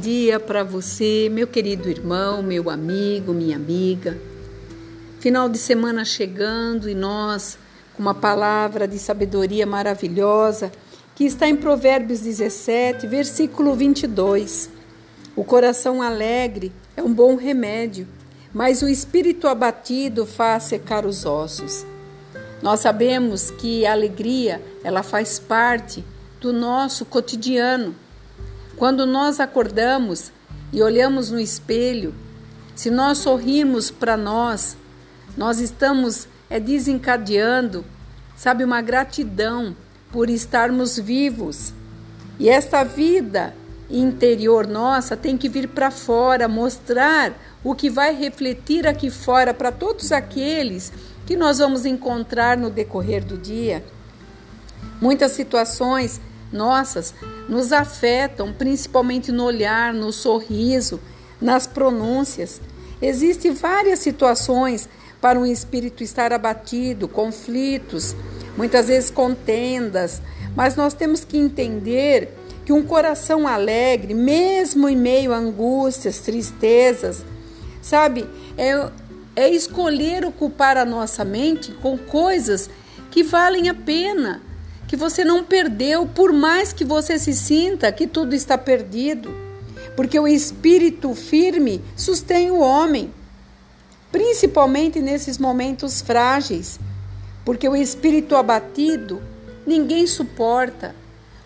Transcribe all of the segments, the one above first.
dia para você, meu querido irmão, meu amigo, minha amiga. Final de semana chegando e nós, com uma palavra de sabedoria maravilhosa, que está em Provérbios 17, versículo 22. O coração alegre é um bom remédio, mas o espírito abatido faz secar os ossos. Nós sabemos que a alegria, ela faz parte do nosso cotidiano. Quando nós acordamos e olhamos no espelho, se nós sorrirmos para nós, nós estamos é desencadeando, sabe, uma gratidão por estarmos vivos. E esta vida interior nossa tem que vir para fora, mostrar o que vai refletir aqui fora para todos aqueles que nós vamos encontrar no decorrer do dia. Muitas situações nossas nos afetam, principalmente no olhar, no sorriso, nas pronúncias. Existem várias situações para um espírito estar abatido, conflitos, muitas vezes contendas, mas nós temos que entender que um coração alegre, mesmo em meio a angústias, tristezas, sabe, é, é escolher ocupar a nossa mente com coisas que valem a pena que você não perdeu, por mais que você se sinta que tudo está perdido. Porque o espírito firme sustém o homem, principalmente nesses momentos frágeis. Porque o espírito abatido ninguém suporta.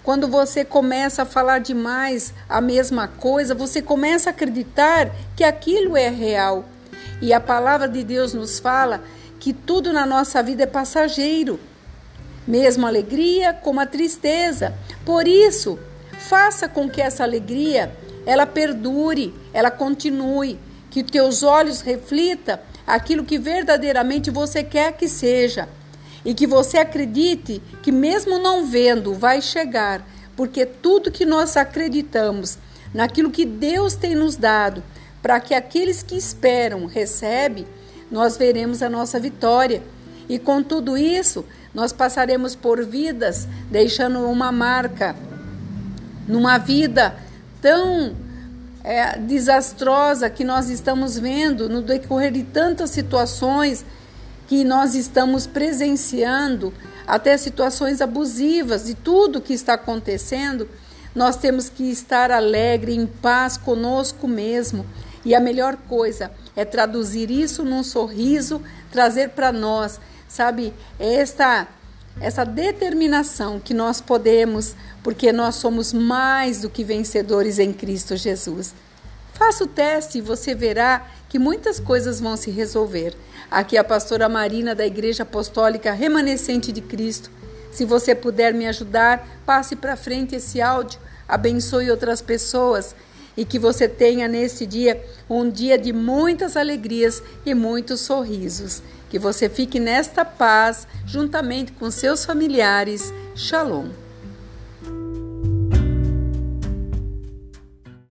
Quando você começa a falar demais a mesma coisa, você começa a acreditar que aquilo é real. E a palavra de Deus nos fala que tudo na nossa vida é passageiro mesmo a alegria como a tristeza. Por isso, faça com que essa alegria ela perdure, ela continue, que teus olhos reflita aquilo que verdadeiramente você quer que seja e que você acredite que mesmo não vendo vai chegar, porque tudo que nós acreditamos naquilo que Deus tem nos dado, para que aqueles que esperam recebem, nós veremos a nossa vitória. E com tudo isso, nós passaremos por vidas deixando uma marca numa vida tão é, desastrosa que nós estamos vendo no decorrer de tantas situações que nós estamos presenciando, até situações abusivas de tudo que está acontecendo. Nós temos que estar alegre, em paz conosco mesmo. E a melhor coisa é traduzir isso num sorriso, trazer para nós sabe? Esta essa determinação que nós podemos, porque nós somos mais do que vencedores em Cristo Jesus. Faça o teste e você verá que muitas coisas vão se resolver. Aqui é a pastora Marina da Igreja Apostólica Remanescente de Cristo. Se você puder me ajudar, passe para frente esse áudio, abençoe outras pessoas e que você tenha neste dia um dia de muitas alegrias e muitos sorrisos. Que você fique nesta paz juntamente com seus familiares. Shalom.